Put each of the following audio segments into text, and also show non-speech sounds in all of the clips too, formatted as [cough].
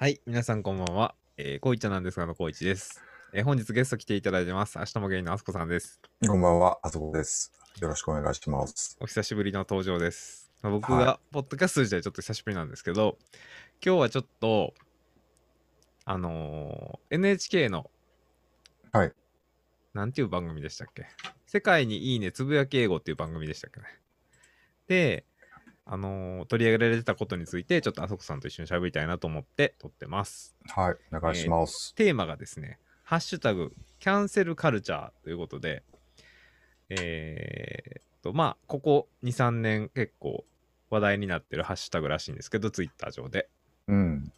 はい、皆さんこんばんは。えー、こういちゃなんですがのこういちです。えー本日ゲスト来ていただいてます。明日もゲイのあすこさんです。こんばんは、あそこです。よろしくお願いします。お久しぶりの登場です。まあ僕はが、ポッドキャスト自体ちょっと久しぶりなんですけど、今日はちょっと、あのー NHK の、はい。なんていう番組でしたっけ？世界にいいねつぶやき英語っていう番組でしたっけね？で、あのー取り上げられてたことについて、ちょっとあそこさんと一緒に喋りたいなと思って撮ってます。はい、お願いします。テーマがですね、ハッシュタグ、キャンセルカルチャーということで、えーっと、まあ、ここ2、3年結構話題になってるハッシュタグらしいんですけど、ツイッター上で。うん。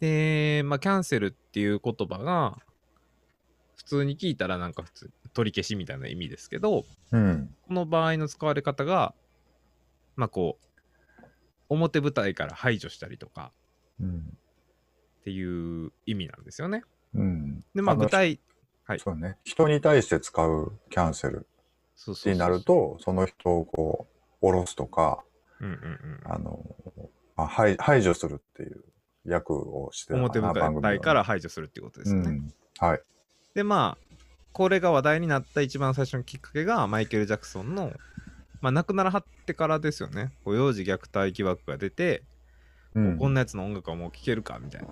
で、まあ、キャンセルっていう言葉が、普通に聞いたらなんか普通、取り消しみたいな意味ですけど、うん。この場合の使われ方が、まあ、こう、表舞台から排除したりとかうん。っていう意味なんですよね。うん。で、まあ、の具体、はいそうね。人に対して使うキャンセルになると、その人をこう、下ろすとか、うんうんうん。あの、まあ、排排除するっていう役をして表舞台から排除するっていうことですよね。うん。はい。でまあこれが話題になった一番最初のきっかけがマイケル・ジャクソンの、まあ、亡くならはってからですよね。こう幼児虐待疑惑が出て、うんこんなやつの音楽はもう聴けるかみたいな。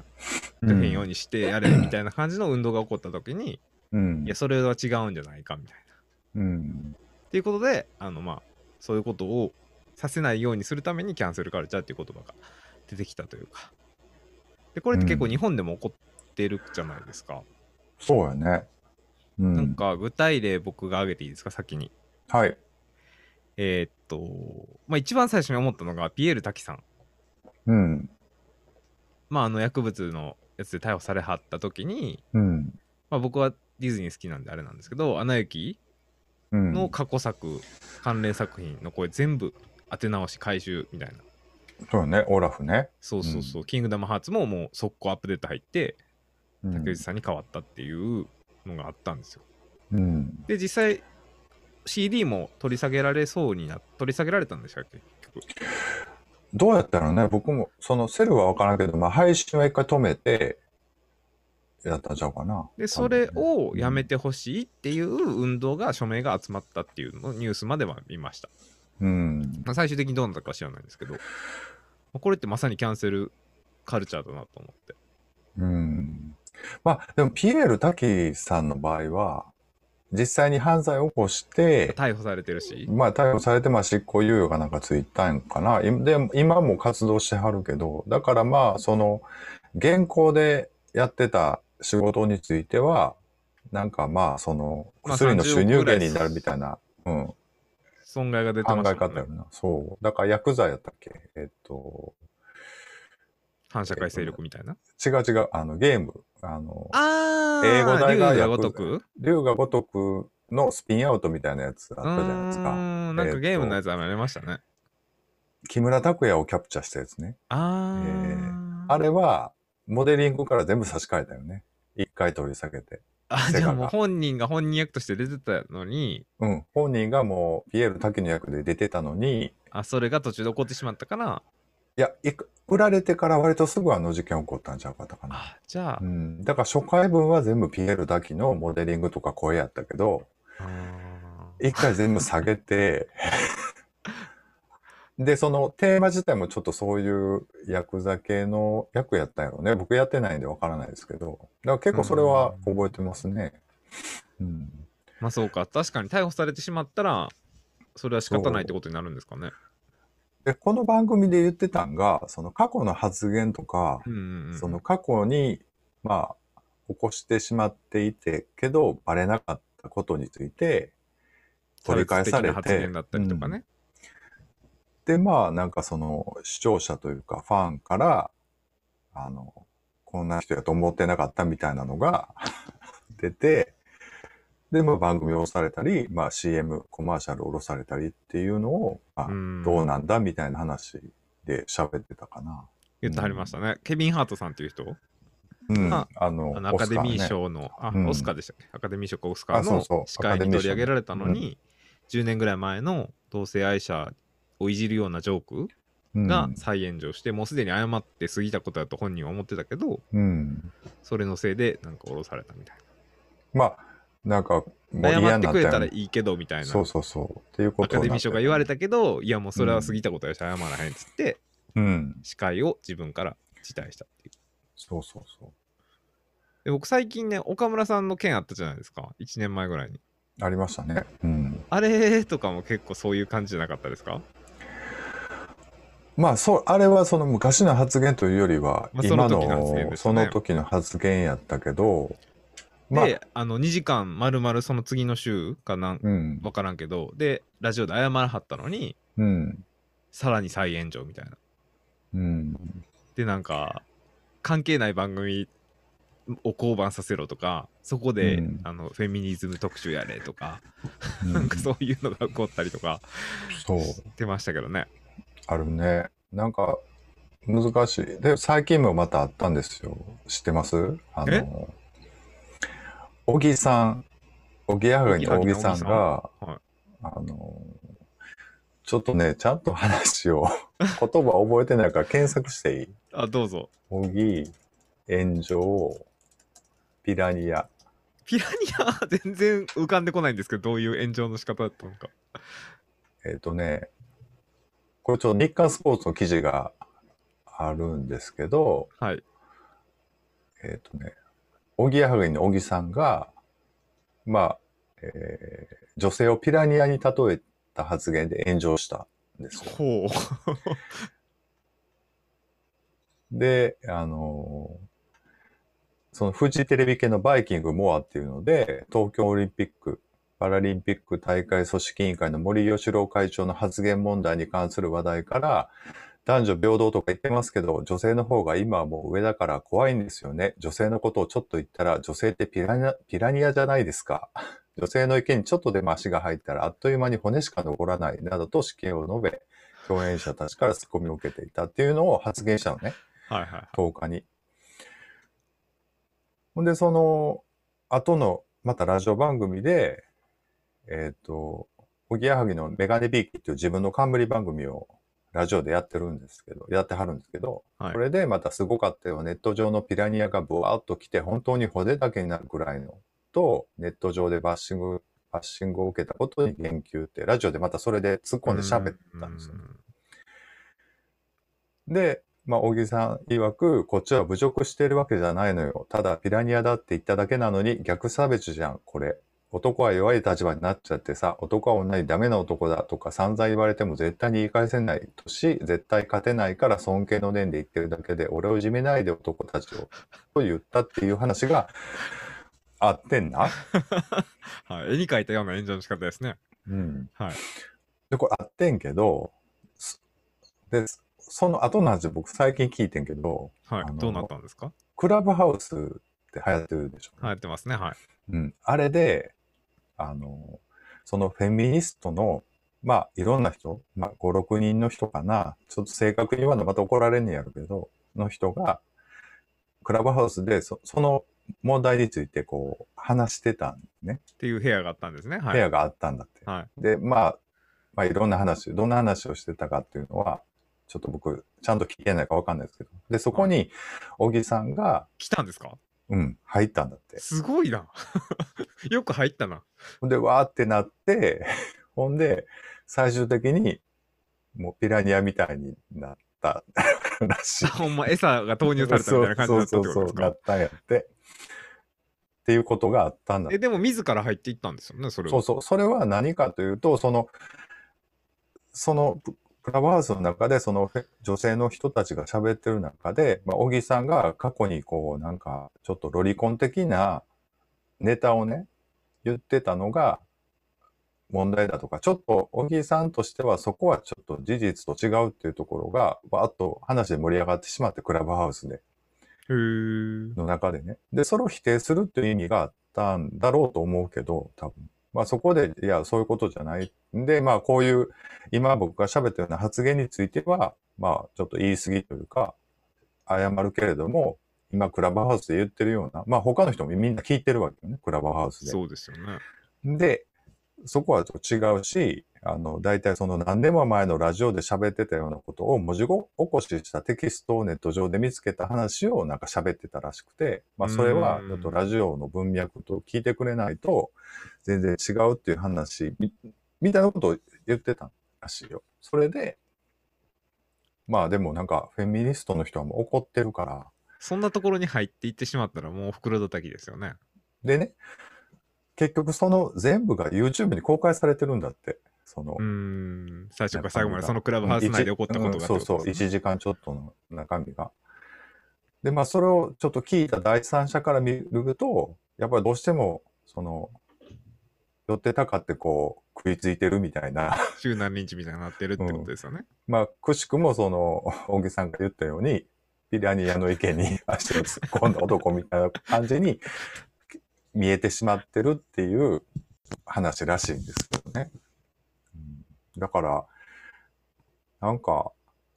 うん変ようにしてやれみたいな感じの運動が起こった時に、うんいやそれは違うんじゃないかみたいな。うん。っていうことであのまあそういうことをさせないようにするためにキャンセルカルチャーっていう言葉が出てきたというか。でこれって結構日本でも起こってるじゃないですか？そうやね。うん。なんか具体例僕が挙げていいですか？先に。はい。えーっと、まあ一番最初に思ったのがピエール滝さん。うん。まああの薬物のやつで逮捕されはった時に、うん。まあ僕はディズニー好きなんであれなんですけど、アナ雪うん。の過去作、関連作品のこれ全部当て直し回収みたいな。そうね。オラフね。そうそうそう、キングダムハーツももう速攻アップデート入って、うん竹内さんに変わったっていうのがあったんですよ。うん。で、実際 CD も取り下げられそうにな、取り下げられたんでしたっけ？どうやったらね、僕も、そのセルは分からんけど、まあ、配信は一回止めて、やったんちゃうかな。で、それをやめてほしいっていう運動が署名が集まったっていうのをニュースまでは見ました。うん。まあ、最終的にどうなったかは知らないんですけど、まあこれってまさにキャンセルカルチャーだなと思って。うん。まあ、でも、ピエール滝さんの場合は、実際に犯罪を起こして、逮捕されてるし、まあ、逮捕されて、まあ、執行猶予がなんかついたんかな。いで、今も活動してはるけど、だからまあ、その、現行でやってた仕事については、なんかまあ、その、まあ薬の収入30億ぐらい源になるみたいな、うん、損害が出て考ましたねえ方やる。な。そう。だから薬剤やったっけ？えっと、反社会勢力みたいな？違う違う、あの、ゲーム。あの、あ英語大が竜が役如く？竜が如くのスピンアウトみたいなやつあうったじゃないですーか。んなんかゲームのやつありましたね。木村拓哉をキャプチャーしたやつね。あえー。あれは、モデリングから全部差し替えたよね。一回取り下げて。あ、じゃあもう本人が本人役として出てたのに、うん。本人がもう、ピエール滝の役で出てたのに、あ、それが途中で起こってしまったから、いや、いく売られてから割とすぐあの事件起こったんちゃうかったかな。あ、じゃあう、ん。だから初回分は全部ピエール滝のモデリングとか声やったけど、一回全部下げて、[laughs] で、そのテーマ自体もちょっとそういうヤクザ系の役やったんやろね。僕やってないんでわからないですけど。だから結構それは覚えてますね。うん。まあそうか、確かに逮捕されてしまったら、それは仕方ないってことになるんですかね。で、この番組で言ってたんが、その過去の発言とか、うんうんうん。その過去に、まあ、起こしてしまっていて、けど、バレなかったことについて、取り返されて差別的な発言だったりとかね。で、まあ、なんかその、視聴者というか、ファンから、あの、こんな人やと思ってなかったみたいなのが出て、で、まあ、番組を押されたり、まあ、CM、コマーシャルを下ろされたりっていうのを、まあうん。どうなんだみたいな話で喋ってたかな。言ってはりましたね。ケビン・ハートさんっていう人、うん。ああの、アカデミー賞の、あ、うん。オスカーでしたっけ？アカデミー賞かオスカーの司会に取り上げられたのに、10年ぐらい前の同性愛者をいじるようなジョークうん。が再炎上して、もうすでに謝って過ぎたことだと本人は思ってたけど、うん。それのせいでなんか降ろされたみたいまあ、なんか。謝嫌ってくれたらいいけどみたいな。そうそうそう。っていうこアカデミー賞が言われたけど、いやもうそれは過ぎたことやし謝らへんっつって、うん。司会を自分から辞退したっていう。そうそうそう。で僕最近ね、岡村さんの件あったじゃないですか。1年前ぐらいに。ありましたね。うん。あれとかも結構そういう感じじゃなかったですか？まあ、そう、あれはその昔の発言というよりは、まあその今時のその時の発言やったけど、まあ、で、あの2時間まるまるその次の週かなんうん。分からんけど、で、ラジオで謝らはったのに、うん。さらに再炎上みたいな。うん。で、なんか、関係ない番組を降板させろとか、そこで、うんあのフェミニズム特集やれとか、うん [laughs] なんかそういうのが起こったりとかそう。してましたけどね。あるね。なんか、難しい。で、最近もまたあったんですよ。知ってます？あえ？の、小木さん、おぎやはぎの小木さんが、はいあの、ちょっとね、ちゃんと話を、[laughs] 言葉覚えてないから検索していい？あ、どうぞ。小木、炎上、ピラニア。ピラニア？[laughs] 全然浮かんでこないんですけど、どういう炎上の仕方だったのか。えっ、とね、これちょっと日刊スポーツの記事があるんですけど、はい。えっ、とね、おぎやはぎの小木さんが、まあ、えー女性をピラニアに例えた発言で炎上したんですよ。ほう。[laughs] で、あのーそのフジテレビ系のバイキングモアっていうので、東京オリンピック、パラリンピック大会組織委員会の森喜朗会長の発言問題に関する話題から、男女平等とか言ってますけど、女性の方が今はもう上だから怖いんですよね。女性のことをちょっと言ったら、女性ってピラニアピラニアじゃないですか。[laughs] 女性の意見にちょっとでも足が入ったら、あっという間に骨しか残らない、などと指見を述べ、共演者たちからツッコミを受けていたっていうのを発言したのね。はいはいはい。10日に。ほんで、その後の、またラジオ番組で、えっ、と、おぎやはぎのメガネビーキっていう自分の冠番組をラジオでやってるんですけど、やってはるんですけど、はいこれでまたすごかったよ。ネット上のピラニアがブワーッと来て、本当に骨だけになるくらいの、と、ネット上でバッシング、バッシングを受けたことに言及って、ラジオでまたそれで突っ込んで喋ったんですよね。で、まあ、小木さん曰く、こっちは侮辱してるわけじゃないのよ。ただ、ピラニアだって言っただけなのに、逆差別じゃん、これ。男は弱い立場になっちゃってさ、男は女にダメな男だとか散々言われても絶対に言い返せないとし、絶対勝てないから尊敬の念で言ってるだけで、俺をいじめないで男たちを、と言ったっていう話があってんな。[laughs] はい。絵に描いたような炎上の仕方ですね。うん。はい。で、これあってんけど、すで、その後の話僕最近聞いてんけど、はいどうなったんですか？クラブハウスって流行ってるでしょ？流行ってますね。はい。うん。あれで、あの、そのフェミニストの、まあ、いろんな人、まあ、5、6人の人かな。ちょっと正確に言わんのまた怒られんねやるけど、の人が、クラブハウスでそその問題についてこう、話してたんね。っていう部屋があったんですね。はい。部屋があったんだって。はい。で、まあ、まあ、いろんな話、どんな話をしてたかっていうのは、ちょっと僕、ちゃんと聞けないかわかんないですけど。で、そこに、小木さんが、来たんですか？うん、入ったんだって。すごいな。[laughs] よく入ったな。ほんで、わーってなって、ほんで、最終的に、もうピラニアみたいになったらしい。ほんま餌が投入されたみたいな感じだったってことですそうそうそう、なかったんやって。っていうことがあったんだえ、でも自ら入っていったんですよね、それは。そうそう。それは何かというと、その、その、クラブハウスの中で、その女性の人たちが喋ってる中で、まあ、小木さんが過去にこう、なんか、ちょっとロリコン的なネタをね、言ってたのが問題だとか、ちょっと小木さんとしてはそこはちょっと事実と違うっていうところが、わーっと話で盛り上がってしまって、クラブハウスで。の中でね。で、それを否定するっていう意味があったんだろうと思うけど、多分。まあそこで、いや、そういうことじゃない。んで、まあこういう、今僕が喋ったような発言については、まあちょっと言い過ぎというか、謝るけれども、今クラブハウスで言ってるような、まあ他の人もみんな聞いてるわけよね、クラブハウスで。そうですよね。で、そこはちょっと違うし、あの、大体その何年も前のラジオで喋ってたようなことを文字起こししたテキストをネット上で見つけた話をなんか喋ってたらしくて、まあそれはちょっとラジオの文脈と聞いてくれないと全然違うっていう話みみたいなことを言ってたらしいよ。それで、まあでもなんかフェミニストの人はもう怒ってるから、そんなところに入っていってしまったらもう袋叩きですよね。でね、結局その全部が YouTube に公開されてるんだって。そのうー、ん。最初から最後までそのクラブハウス内で起こったことがってそうそう、ことですね1時間ちょっとの中身が。で、まあそれをちょっと聞いた第三者から見ると、やっぱりどうしても、その、寄ってたかってこう、食いついてるみたいな。[laughs] 集団リンチみたいになってるってことですよね。まあ、くしくもその、小木さんが言ったように、ピラニアの池に足を突っ込んだ男みたいな感じに見えてしまってるっていう話らしいんですけどね。だから、なんか、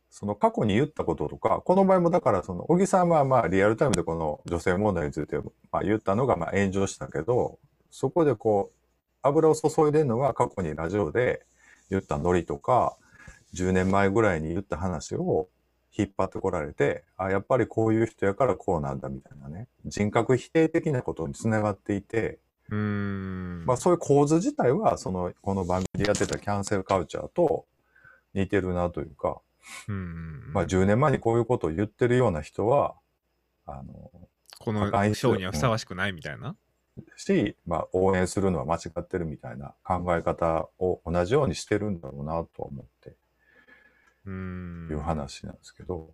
その過去に言ったこととか、この場合もだからその、小木さんはまあリアルタイムでこの女性問題についてまあ言ったのがまあ炎上したけど、そこでこう、油を注いでるのが過去にラジオで言ったノリとか、10年前ぐらいに言った話を引っ張ってこられて、あ、やっぱりこういう人やからこうなんだみたいなね、人格否定的なことにつながっていて、うーん。まあそういう構図自体は、その、この番組でやってたキャンセルカルチャーと似てるなというか、うん。まあ10年前にこういうことを言ってるような人は、あの、この賞にはふさわしくないみたいな？し、まあ応援するのは間違ってるみたいな考え方を同じようにしてるんだろうなとは思ってうーん。いう話なんですけど、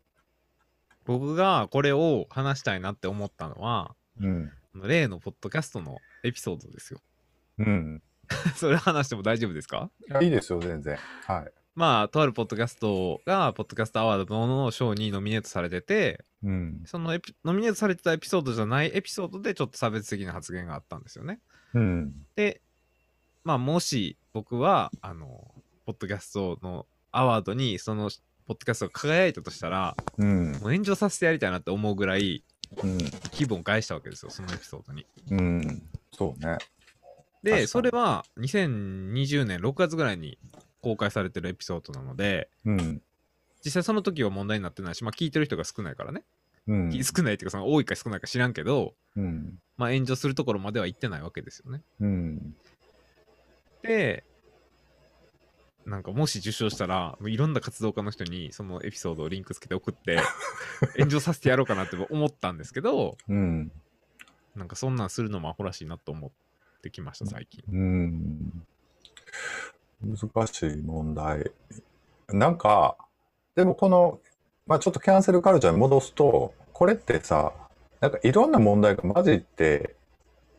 僕がこれを話したいなって思ったのは、うん。例のポッドキャストのエピソードですよ。うん。[laughs] それ話しても大丈夫ですか？いやいいですよ、全然。はい。まあ、とあるポッドキャストが、ポッドキャストアワードの賞にノミネートされてて、うん。そのエピノミネートされてたエピソードじゃないエピソードでちょっと差別的な発言があったんですよね。うん。で、まあ、もし僕は、あの、ポッドキャストのアワードに、その、ポッドキャストが輝いたとしたら、うん。もう炎上させてやりたいなって思うぐらい、うん。気分を返したわけですよ、そのエピソードに。うん。そうね。で、にそれは2020年6月ぐらいに公開されてるエピソードなので、うん。実際その時は問題になってないし、まあ聞いてる人が少ないからね。うん。少ないっていうか、その多いか少ないか知らんけど、うん。まあ炎上するところまでは行ってないわけですよね。うん。で、なんかもし受賞したら、もういろんな活動家の人にそのエピソードをリンクつけて送って、[laughs] 炎上させてやろうかなって思ったんですけど、うん。なんかそんなんするのもアホらしいなと思ってきました、最近。うん。難しい問題。なんか、でもこの、まあちょっとキャンセルカルチャーに戻すと、これってさ、なんかいろんな問題が混じって、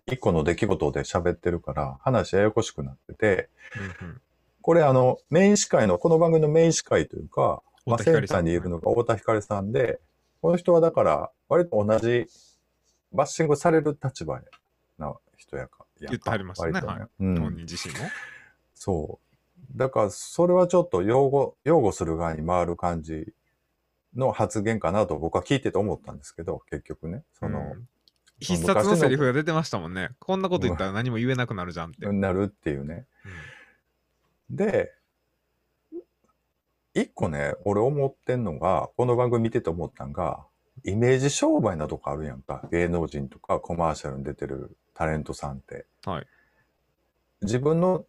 一個の出来事で喋ってるから、話ややこしくなってて、うんうんこれあの、メイン司会の、この番組のメイン司会というか、まあ、センターにいるのが太田光さんで、この人はだから、割と同じ、バッシングされる立場な人やか。言ってはりましたね割とはいうん本人自身も。そう。だから、それはちょっと擁護、擁護する側に回る感じの発言かなと僕は聞いてて思ったんですけど、結局ね。その、うん必殺のセリフが出てましたもんね。こんなこと言ったら何も言えなくなるじゃんって。うんなるっていうね。で、一個ね、俺思ってんのが、この番組見てて思ったんが、イメージ商売なとこあるやんか。芸能人とかコマーシャルに出てるタレントさんって。はい。自分の、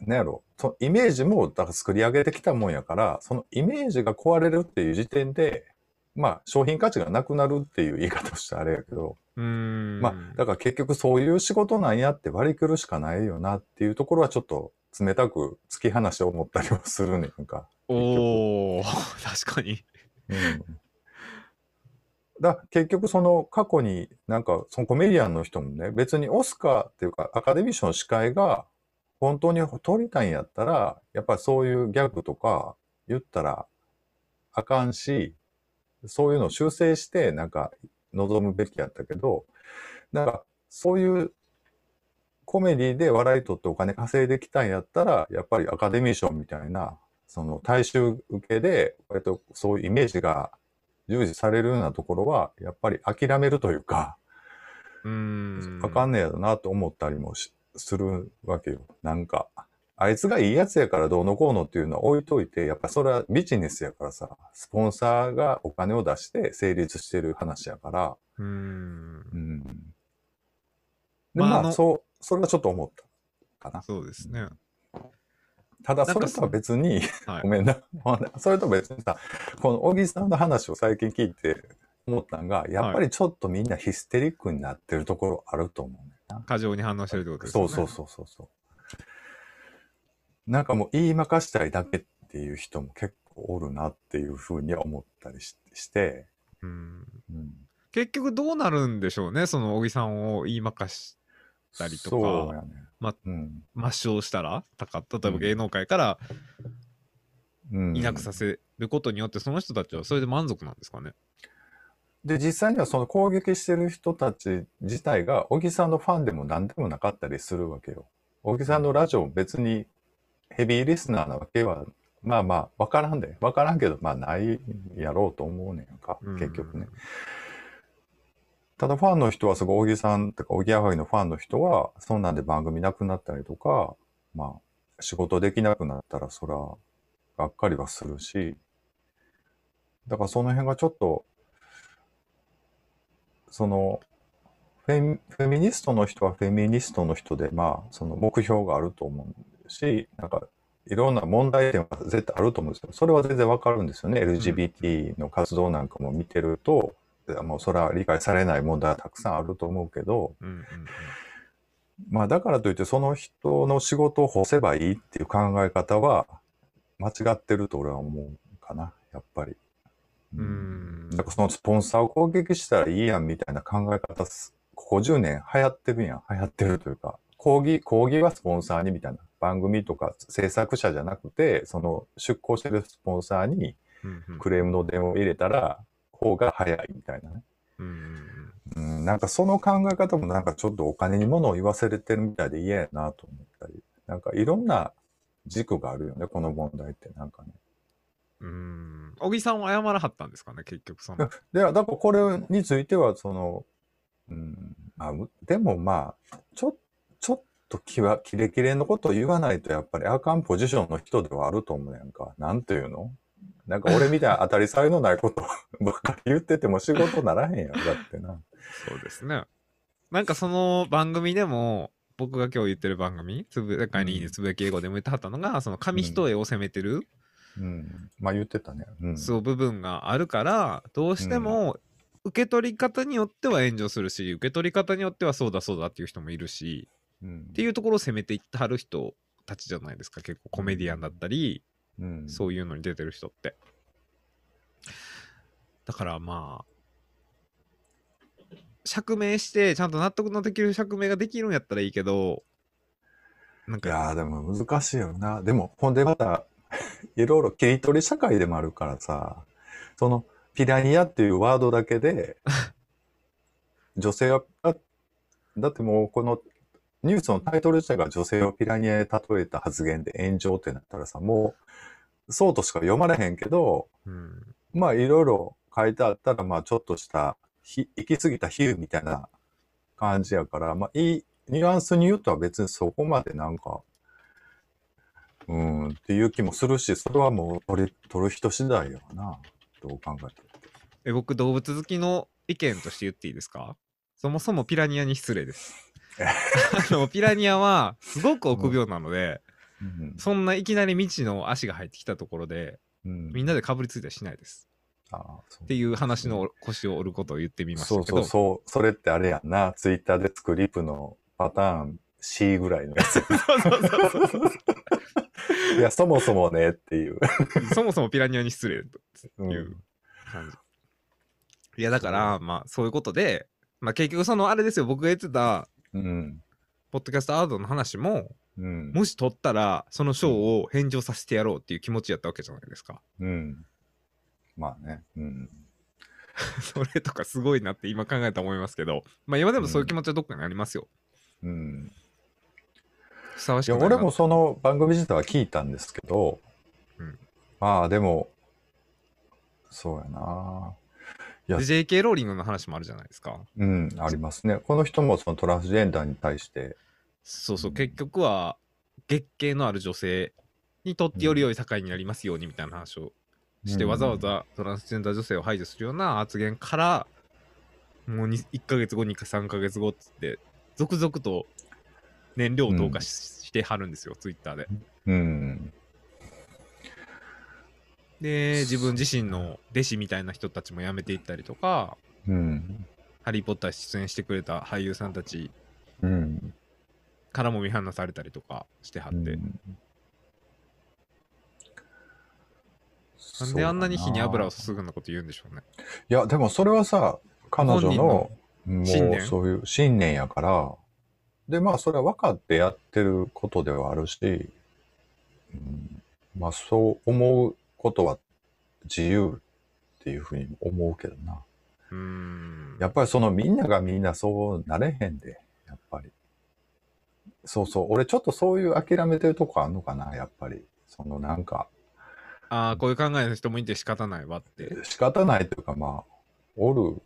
なんやろ、そのイメージも、だから作り上げてきたもんやから、そのイメージが壊れるっていう時点で、まあ、商品価値がなくなるっていう言い方をしたらあれやけど、うーん。まあ、だから結局そういう仕事なんやって割り切るしかないよなっていうところはちょっと冷たく突き放して思ったりはするねんか。おー、確かに。うん。だ結局その過去になんかそのコメディアンの人もね、別にオスカーっていうかアカデミー賞の司会が本当に取りたいんやったら、やっぱりそういうギャグとか言ったらあかんし、そういうのを修正してなんか望むべきやったけど、なんかそういうコメディで笑い取ってお金稼いできたんやったら、やっぱりアカデミー賞みたいな、その大衆受けで、割とそういうイメージが重視されるようなところは、やっぱり諦めるというか、うーん。あかんねやろなと思ったりもしするわけよ。なんか、あいつがいいやつやからどうのこうのっていうのは置いといて、やっぱそれはビジネスやからさ、スポンサーがお金を出して成立してる話やから、うーんうん。で、まあそう、それはちょっと思ったかな。そうですね。ただ、それとは別に、はいごめんな。[laughs] それと別にさ、この小木さんの話を最近聞いて思ったんが、やっぱりちょっとみんなヒステリックになってるところあると思う。過剰に反応してるってことですよね。そうそうそうそうそう。なんかもう言いまかしたいだけっていう人も結構おるなっていうふうには思ったりしして、うんうん、結局どうなるんでしょうね、その小木さんを言いまかしたりとかそうやね。まうん。抹消したら、たか例えば芸能界からうん、いなくさせることによって、その人たちはそれで満足なんですかね。で、実際にはその攻撃してる人たち自体が、小木さんのファンでも何でもなかったりするわけよ。小木さんのラジオ別にヘビーリスナーなわけは、まあまあ、わからんで。わからんけど、まあないやろうと思うねんか、結局ね。ただファンの人は、そこ、小木さんとか、小木やはぎのファンの人は、そんなんで番組なくなったりとか、まあ、仕事できなくなったら、そら、がっかりはするし、だからその辺がちょっと、その、フェミフェミニストの人はフェミニストの人で、まあ、その目標があると思うし、なんか、いろんな問題点は絶対あると思うんですけど、それは全然わかるんですよね。LGBT の活動なんかも見てると、もうそれは理解されない問題はたくさんあると思うけど、うんうんうんまあだからといってその人の仕事を干せばいいっていう考え方は間違ってると俺は思うかな、やっぱり。うーんだからそのスポンサーを攻撃したらいいやんみたいな考え方す、ここ10年流行ってるやん。流行ってるというか、抗議、抗議はスポンサーにみたいな。番組とか制作者じゃなくて、その出向してるスポンサーにクレームの電話を入れたら、方が早いみたいなね。うんうんうん、なんかその考え方もなんかちょっとお金に物を言わせれてるみたいで嫌やなと思ったり。なんかいろんな軸があるよね、この問題ってなんかね。うんうん小木さんは謝らはったんですかね、結局その。[laughs] で、だからこれについては、その、うん、まあ、うでもまあ、ちょ、ちょっと気は、キレキレのことを言わないとやっぱりあかんポジションの人ではあると思うやんか。なんていうの？なんか俺みたいな [laughs] 当たり障りのないこと [laughs] ばっかり言ってても仕事ならへんやん、だってな。そうですね。なんかその番組でも、僕が今日言ってる番組、つぶやかにいいねつぶやき英語でも言ってはったのが、その紙一重を責めてる、うん。まあ言ってたね。うん。そう部分があるから、どうしても受け取り方によっては炎上するし、受け取り方によってはそうだそうだっていう人もいるし、うん。っていうところを責めていってはる人たちじゃないですか、結構コメディアンだったり、うん。そういうのに出てる人って。だからまあ、釈明して、ちゃんと納得のできる釈明ができるんやったらいいけど、なんか、いやーでも難しいよな。でも、ほんでまた、[laughs] いろいろ切り取り社会でもあるからさ、その、ピラニアっていうワードだけで、[laughs] 女性は、だってもうこのニュースのタイトル自体が女性をピラニアで例えた発言で炎上ってなったらさ、もう、そうとしか読まれへんけど、うん、まあいろいろ書いてあったら、まあちょっとした、ひ行き過ぎた比喩みたいな感じやから、まあいい、ニュアンスに言うとは別にそこまでなんか、うん、っていう気もするし、それはもう取る人次第やわな。どう考えても。え僕、動物好きの意見として言っていいですか？そもそもピラニアに失礼です。[laughs] あのピラニアはすごく臆病なので、うんそんないきなり未知の足が入ってきたところで、うんみんなでかぶりついたりしないです。あっていう話の腰を折ることを言ってみましたけど、そうそうそう。それってあれやんな。ツイッターで作リプのパターン C ぐらいのやつ。いや、そもそもねっていう。そもそもピラニアに失礼とうんいう感じ。いやだからまあそういうことで、まあ、結局そのあれですよ僕が言ってたうん。ポッドキャストアートの話もうん。もし取ったらその賞を返上させてやろうっていう気持ちやったわけじゃないですか。うん。まあね。うん。[laughs] それとかすごいなって今考えたら思いますけどまあ今でもそういう気持ちはどっかにありますよ。うん。ふさわしくないな俺もその番組自体は聞いたんですけど、うんまあでも、そうやな。JK ローリングの話もあるじゃないですか。うん、ありますね。この人もそのトランスジェンダーに対して、そうそう、うん結局は月経のある女性にとってより良い社会になりますようにみたいな話をして、うんわざわざトランスジェンダー女性を排除するような発言からもうに1ヶ月後2か3ヶ月後っつって続々と燃料を投下し,、してはるんですよツイッターで。うん。で自分自身の弟子みたいな人たちも辞めていったりとかうん。「ハリー・ポッター」出演してくれた俳優さんたちうん。からも見放されたりとかしてはって、なんであんなに火に油を注ぐようなこと言うんでしょうね。いや、でもそれはさ、彼女の、も信念うそういう信念やから、で、まあそれは分かってやってることではあるし、うん、まあそう思うことは自由っていうふうに思うけどな。うーん。やっぱりそのみんながみんなそうなれへんで、やっぱり。そうそう、俺ちょっとそういう諦めてるとこあんのかな、やっぱり。そのなんか、ああ、こういう考えの人もいて仕方ないわって。い仕方ないというかまあ、おる、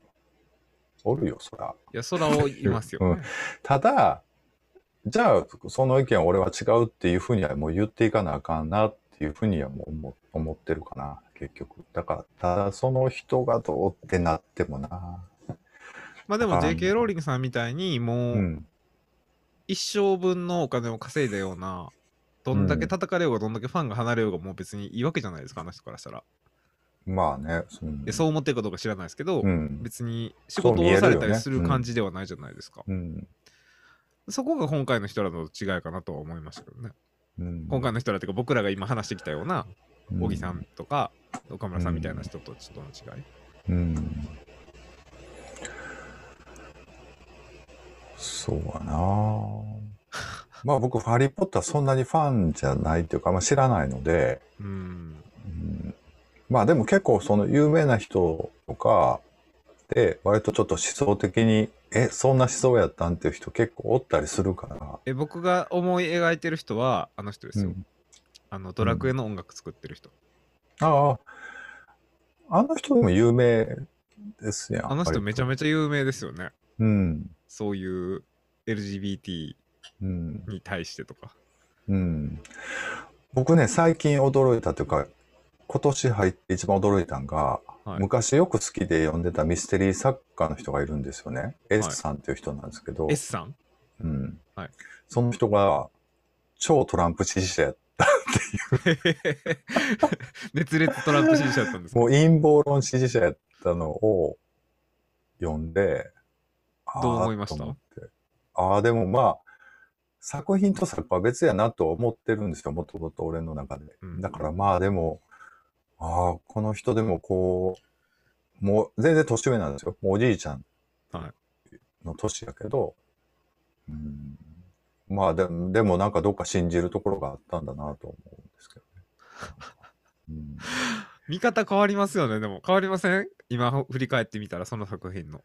おるよ、そら。や、そらを言いますよね。ただ、じゃあ、その意見は俺は違うっていうふうにはもう言っていかなあかんなっていうふうにはもう思思ってるかな、結局。だから、ただその人がどうってなってもな。まあでも JK ローリングさんみたいにもう。うん一生分のお金を稼いだような、どんだけ叩かれようがどんだけファンが離れようがもう別にいいわけじゃないですか、あの人からしたら。まあね、そでそう思ってるかどうか知らないですけど、うん。別に仕事を見えるよねされたりする感じではないじゃないですか。うん。そこが今回の人らの違いかなとは思いましたけどね。うん。今回の人らっていうか僕らが今話してきたようなうん小木さんとか岡村さんみたいな人とちょっとの違い。うん。そうやなまあ僕、ハリー・ポッターそんなにファンじゃないっていうか、まあ知らないので、うん。うんまあでも結構その有名な人とかで割とちょっと思想的にえそんな思想やったんっていう人結構おったりするから、え僕が思い描いてる人はあの人ですよ。うんあのドラクエの音楽作ってる人。あああの人でも有名ですやんあの人めちゃめめちゃ有名ですよね。うんそういう LGBT うんに対してとか。うん僕ね最近驚いたというか今年入って一番驚いたんが、はい。昔よく好きで読んでたミステリー作家の人がいるんですよね、S さんっていう人なんですけど、S さん？うん。はい。その人が超トランプ支持者やった [laughs] 熱烈トランプ支持者だったんですか？もう陰謀論支持者やったのを読んで、どう思いました？ああ、でもまあ、作品と作家は別やなと思ってるんですよ、もともと俺の中で。うん。だからまあでも、ああ、この人でもこう、もう全然年上なんですよ。もうおじいちゃんはの年やけど、うん、まあでも、でもなんかどっか信じるところがあったんだなと思うんですけどね。うん見方変わりますよね、でも。変わりません？今振り返ってみたら、その作品の。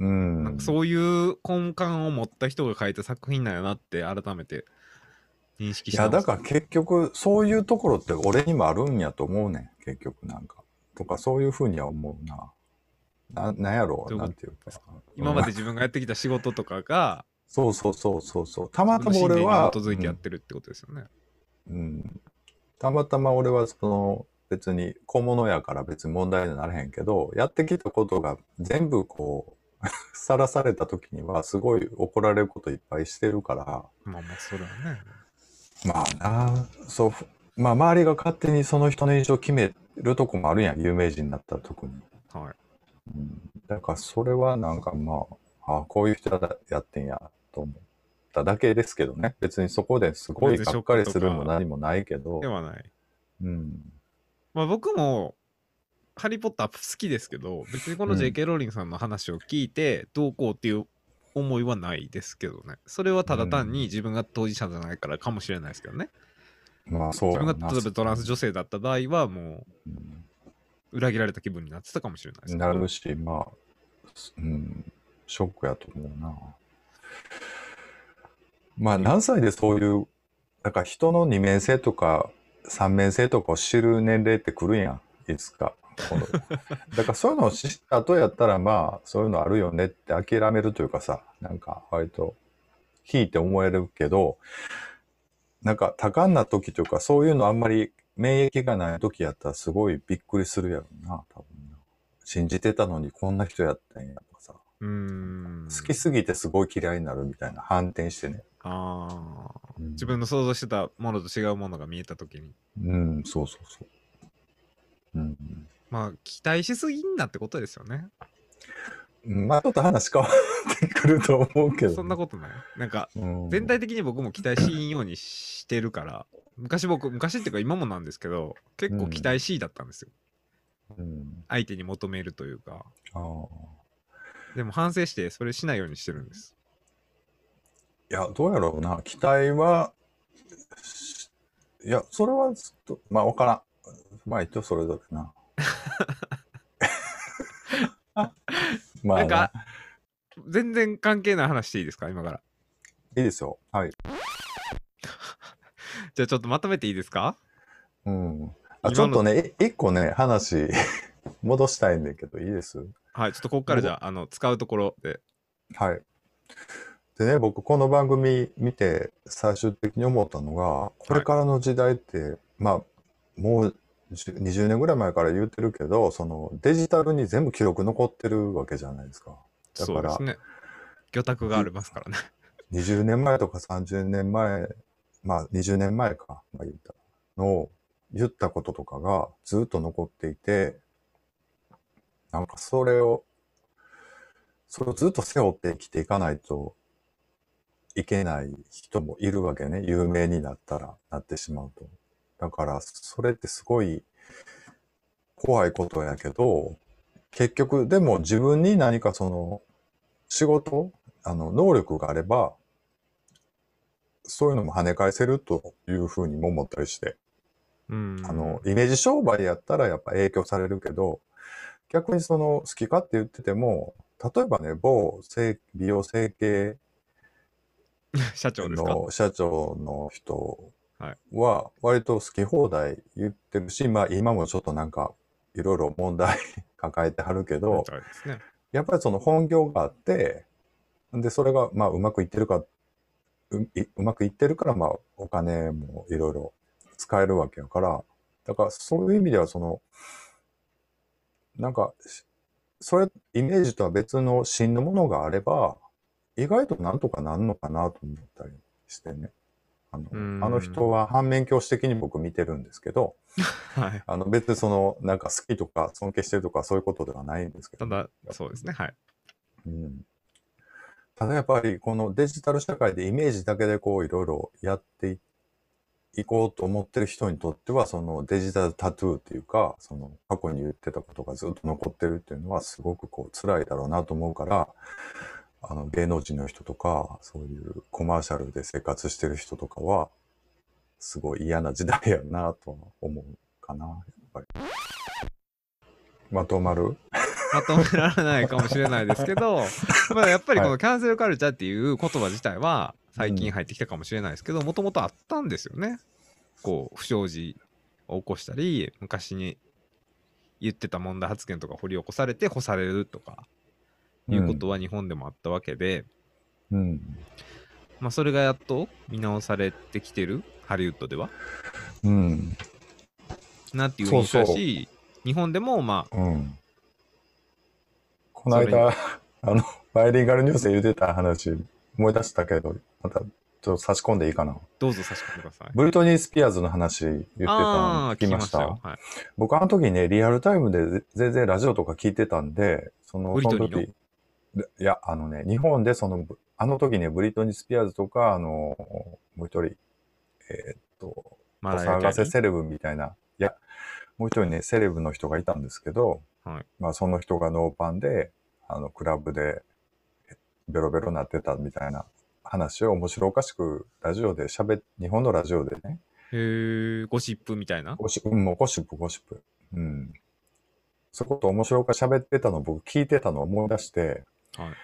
うんなんかそういう根幹を持った人が書いた作品なんやなって改めて認識いや、してますだから結局、そういうところって俺にもあるんやと思うねん、結局なんか。とか、そういうふうには思うな。ななんやろう、なんていうか。今までうん自分がやってきた仕事とかが、そうそうそうそうそう。たまたま俺は、基づいてやってるってことですよね。うんうんたまたま俺はその、別に小物やから別に問題にならへんけど、やってきたことが全部こう、[laughs] さらされた時にはすごい怒られることいっぱいしてるから、まあまあ、それはね。まあな、そう、まあ周りが勝手にその人の印象を決めるとこもあるやん、有名人になったら特に。はい。うん、だからそれはなんかまあ、あこういう人だやってんやと思っただけですけどね。別にそこですごいがっかりするも何もないけどで。はない。うん。まあ僕も、ハリー・ポッター好きですけど、別にこのうん J.K. ローリングさんの話を聞いて、どうこうっていう思いはないですけどね。それはただ単に自分が当事者じゃないからかもしれないですけどね。まあそう自分が例えばトランス女性だった場合は、もう裏切られた気分になってたかもしれないですけど。なるし、まあ、うん、ショックやと思うな。まあ何歳でそういう、だから人の二面性とか三面性とかを知る年齢って来るやん、いつか。だからそういうのを知った後やったらまあそういうのあるよねって諦めるというかさ、なんか割と引いて思えるけど、なんか多感な時というか、そういうのあんまり免疫がない時やったらすごいびっくりするやろな、多分な。信じてたのにこんな人やったんやとかさ。うーん。好きすぎてすごい嫌いになるみたいな反転してね。ああ。うん自分の想像してたものと違うものが見えたときに。うん、そうそうそう。うん。まあ、期待しすぎんなってことですよね。うんまあちょっと話変わってくると思うけど。そんなことない。なんか、うん全体的に僕も期待しんようにしてるから、昔僕、昔っていうか今もなんですけど、結構期待しいだったんですよ。うん。相手に求めるというか。でも反省して、それしないようにしてるんです。いや、どうやろうな。期待は、しいや、それはずっと、まあ、わからん。まあ、一応それぞれな。[laughs] まあな、なんか、全然関係ない話していいですか今から。いいですよ。はい。[laughs] じゃあちょっとまとめていいですか？うん。あちょっとね、い一個ね、話、[laughs] 戻したいんだけど、いいです？はい、ちょっとここからじゃあ、あの、使うところで。はい。でね、僕、この番組見て、最終的に思ったのが、これからの時代って、まあ、もう10 20年ぐらい前から言ってるけど、そのデジタルに全部記録残ってるわけじゃないですか。だからそうですね。魚拓がありますからね。20年前とか30年前、まあ20年前か、まあ言ったのを、言ったこととかがずっと残っていて、なんかそれを、それをずっと背負って生きていかないといけない人もいるわけね。有名になったら、なってしまうと。だから、それってすごい怖いことやけど、結局、でも自分に何かその、仕事、あの、能力があれば、そういうのも跳ね返せるというふうにも思ったりして、うん。あの、イメージ商売やったらやっぱ影響されるけど、逆にその好きかって言ってても、例えばね、某整美容整形 [laughs] 社長の社長の人はいは割と好き放題言ってるし、まあ今もちょっとなんかいろいろ問題 [laughs] 抱えてはるけど、そうですね。やっぱりその本業があって、で、それがまあうまくいってるか、ういうまくいってるからまあお金もいろいろ使えるわけやから、だからそういう意味ではその、なんか、しそれ、イメージとは別の芯のものがあれば、意外となんとかなんのかなと思ったりしてね。あのうんあの人は反面教師的に僕見てるんですけど、[laughs] はい。あの別にそのなんか好きとか尊敬してるとかそういうことではないんですけどた、だ、そうですね。はい。うんただやっぱりこのデジタル社会でイメージだけでこういろいろやっていいこうと思ってる人にとってはそのデジタルタトゥーっていうかその過去に言ってたことがずっと残ってるっていうのはすごくこう辛いだろうなと思うからあの芸能人の人とかそういうコマーシャルで生活してる人とかはすごい嫌な時代やなとは思うかなやっぱり。まとまる？まとめられないかもしれないですけど、[laughs] まあやっぱりこのキャンセルカルチャーっていう言葉自体は最近入ってきたかもしれないですけど、もともとあったんですよね。こう、不祥事を起こしたり、昔に言ってた問題発言とか掘り起こされて干されるとかいうことは日本でもあったわけで、うんまあそれがやっと見直されてきてる、ハリウッドでは。うんなっていう印象し、日本でもまあ、うん。この間、あの、バイリンガルニュースで言ってた話思い出したけど、またちょっと差し込んでいいかな。どうぞ差し込んでください。ブリトニー・スピアーズの話言ってたあのあ、聞きました？よ。はい。僕あの時ね、リアルタイムでぜ全然ラジオとか聞いてたんで、その？その時、でいや、あのね、日本でその、ぶあの時ね、ブリトニー・スピアーズとか、あの、もう一人、えーっと、マおライア騒がせセレブみたいな、いや、もう一人ね、セレブの人がいたんですけど、はいまあその人がノーパンで、あの、クラブでベロベロなってたみたいな話を面白おかしくラジオで喋っ、日本のラジオでね、へえ、ゴシップみたいな？ゴシうん、もうゴシップ、ゴシップ。うん。そういうこと面白おかし喋ってたのを僕聞いてたのを思い出して、はい。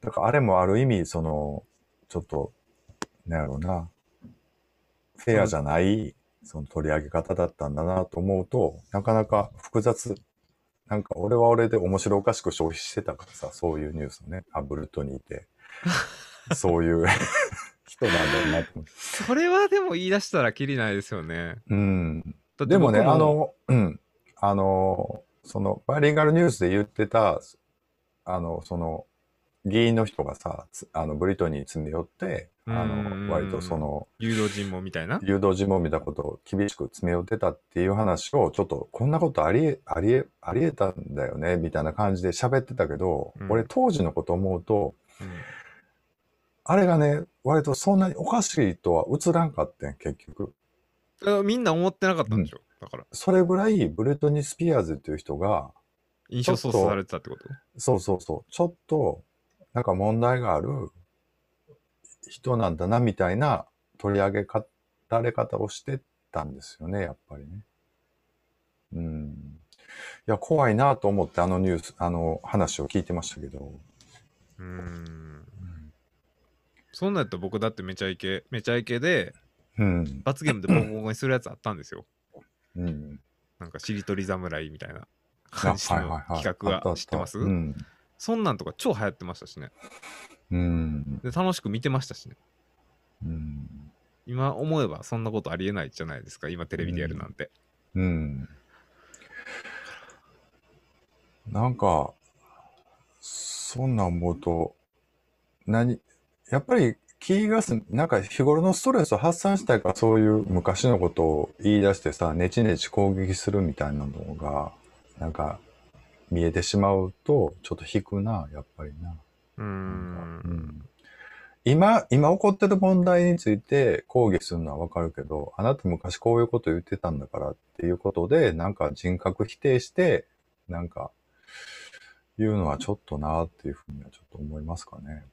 だからあれもある意味、その、ちょっと、なんやろうな、フェアじゃない、その取り上げ方だったんだなと思うと、なかなか複雑。なんか俺は俺で面白おかしく消費してたからさ、そういうニュースをね、アブルトにいて、[laughs] そういう人なんだろうなと思って。それはでも言い出したらきりないですよね。うん。だってでもね、僕あ、の、うん。あの、その、バイリンガルニュースで言ってた、あの、その、議員の人がさ、つあの、ブリトニーに詰め寄って、あうんの、割とその、誘導尋問みたいな？誘導尋問みたいなことを厳しく詰め寄ってたっていう話を、ちょっと、こんなことありえ、ありえ、ありえたんだよね、みたいな感じで喋ってたけど、うん。俺当時のこと思うと、うん。あれがね、割とそんなにおかしいとは映らんかってん、結局。あみんな思ってなかったんでしょ、だから、それぐらい、ブレトニー・スピアーズっていう人が、印象操作されてたってことそうそうそう、ちょっと、なんか問題がある人なんだな、みたいな取り上げか、られ方をしてたんですよね、やっぱりね。うん。いや、怖いなと思って、あのニュース、あの話を聞いてましたけど。うーん。そんなんやったら僕だってめちゃイケ、めちゃイケで、うん。罰ゲームでボコボコにするやつあったんですよ。うん。なんかしりとり侍みたいな感じの企画あったあったは知ってます？うん。そんなんとか超流行ってましたしね。うん。で、楽しく見てましたしね。うん。今思えばそんなことありえないじゃないですか、今テレビでやるなんて。うん。なんか、そんなん思うと、何、やっぱり気がす、なんか日頃のストレスを発散したいからそういう昔のことを言い出してさ、ネチネチ攻撃するみたいなのが、なんか見えてしまうと、ちょっと引くな、やっぱりな。うー。うんん今、今起こってる問題について抗議するのはわかるけど、あなた昔こういうこと言ってたんだからっていうことで、なんか人格否定して、なんか、言うのはちょっとなっていうふうにはちょっと思いますかね。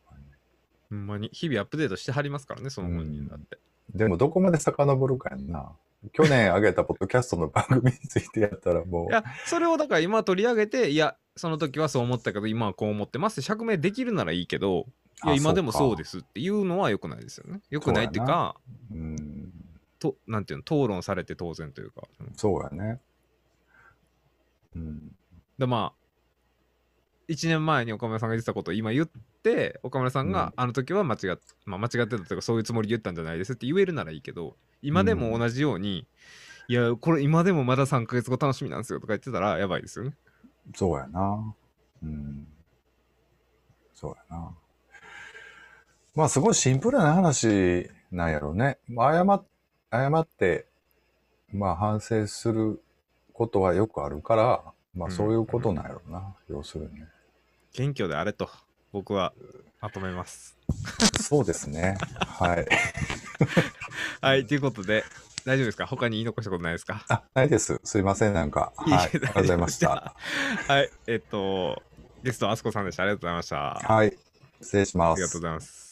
ほんまに日々アップデートしてはりますからね、その本人だって。でもどこまで遡るかやんな。去年上げたポッドキャストの番組についてやったらもうい、や、それをだから今取り上げて、いや、その時はそう思ったけど、今はこう思ってますって釈明できるならいいけど、いや、あ今でもそうでかすっていうのは良くないですよね。良くないっていうか、うん、となんていうの、討論されて当然というか。うんそうやね。うん。で、まあ、1年前に岡村さんが言ってたことを今言って、岡村さんが、うんあの時は間違っ、まあ、間違ってたというか、そういうつもりで言ったんじゃないですって言えるならいいけど、今でも同じように、いや、これ今でもまだ3ヶ月後楽しみなんですよとか言ってたらやばいですよね。そうやな。うん。そうやな。まあすごいシンプルな話なんやろうね。まあ謝っ謝って、まあ反省することはよくあるから、まあそういうことなんやろうな。要するにね。謙虚であれと、僕はまとめます。そうですね。はい。[laughs] はい、ということで、大丈夫ですか？他に言い残したことないですか？あ、ないです。すいません。なんか。はい。ありがとうございました。あはい、えっと、ゲスト、あすこさんでした。ありがとうございました。あはい。失礼しますりがとうご。ざいます。